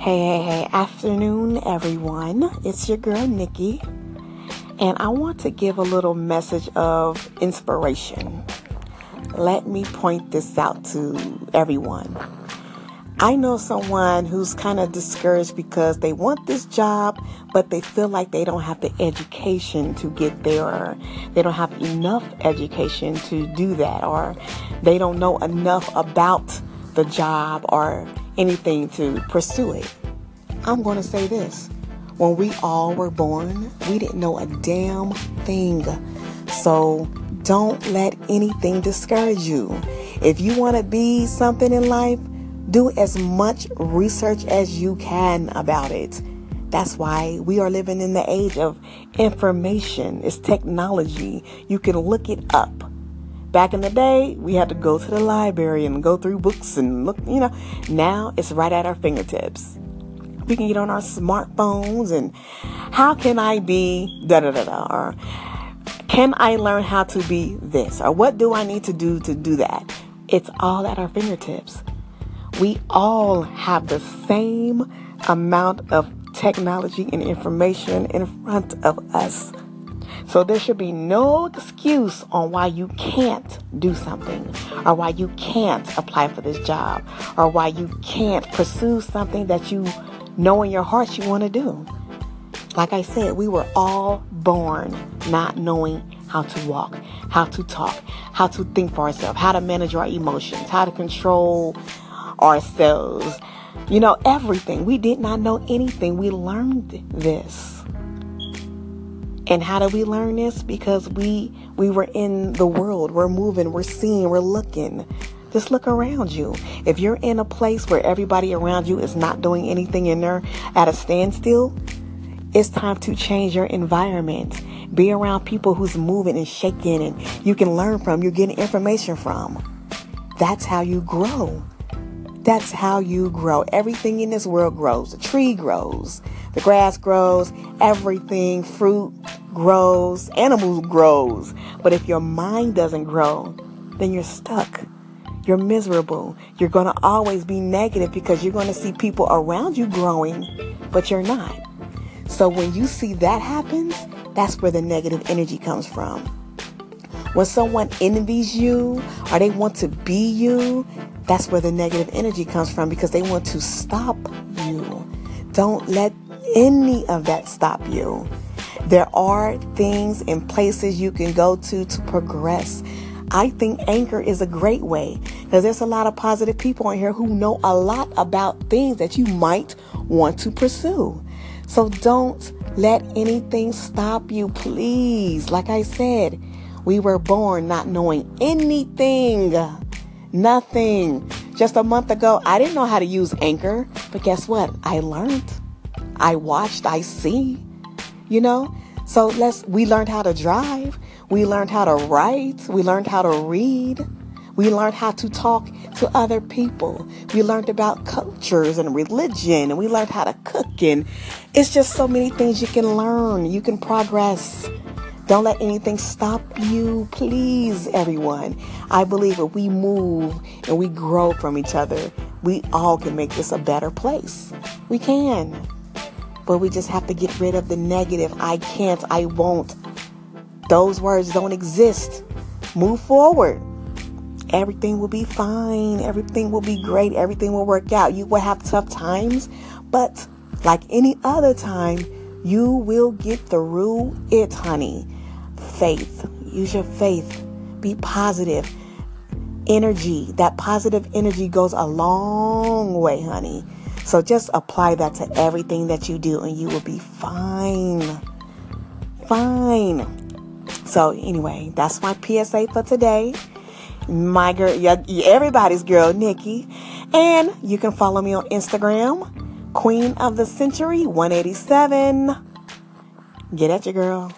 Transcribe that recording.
Hey, hey, hey, afternoon, everyone. It's your girl, Nikki, and I want to give a little message of inspiration. Let me point this out to everyone. I know someone who's kind of discouraged because they want this job, but they feel like they don't have the education to get there, they don't have enough education to do that, or they don't know enough about the job or anything to pursue it. I'm going to say this. When we all were born, we didn't know a damn thing. So don't let anything discourage you. If you want to be something in life, do as much research as you can about it. That's why we are living in the age of information. It's technology. You can look it up. Back in the day, we had to go to the library and go through books and look, you know. Now it's right at our fingertips. We can get on our smartphones and how can I be da da da da or can I learn how to be this or what do I need to do to do that? It's all at our fingertips. We all have the same amount of technology and information in front of us. So there should be no excuse on why you can't do something or why you can't apply for this job or why you can't pursue something that you know in your heart you want to do. Like I said, we were all born not knowing how to walk, how to talk, how to think for ourselves, how to manage our emotions, how to control ourselves. You know, everything. We did not know anything. We learned this. And how do we learn this? Because we we were in the world. We're moving, we're seeing, we're looking. Just look around you. If you're in a place where everybody around you is not doing anything and they're at a standstill, it's time to change your environment. Be around people who's moving and shaking and you can learn from, you're getting information from. That's how you grow. That's how you grow. Everything in this world grows. The tree grows, the grass grows, everything, fruit grows, animals grows. But if your mind doesn't grow, then you're stuck. You're miserable. You're going to always be negative because you're going to see people around you growing, but you're not. So when you see that happens, that's where the negative energy comes from. When someone envies you or they want to be you, that's where the negative energy comes from because they want to stop you. Don't let any of that stop you. There are things and places you can go to to progress. I think Anchor is a great way because there's a lot of positive people in here who know a lot about things that you might want to pursue. So don't let anything stop you, please. Like I said, we were born not knowing anything. Nothing. Just a month ago, I didn't know how to use Anchor, but guess what? I learned. I watched, I see. You know? So let's we learned how to drive, we learned how to write, we learned how to read. We learned how to talk to other people. We learned about cultures and religion and we learned how to cook and it's just so many things you can learn. You can progress. Don't let anything stop you, please, everyone. I believe if we move and we grow from each other, we all can make this a better place. We can. But we just have to get rid of the negative. I can't, I won't. Those words don't exist. Move forward. Everything will be fine. Everything will be great. Everything will work out. You will have tough times, but like any other time, you will get through it, honey faith. Use your faith. Be positive. Energy. That positive energy goes a long way, honey. So just apply that to everything that you do and you will be fine. Fine. So anyway, that's my PSA for today. My girl, everybody's girl, Nikki. And you can follow me on Instagram, Queen of the Century 187. Get at your girl.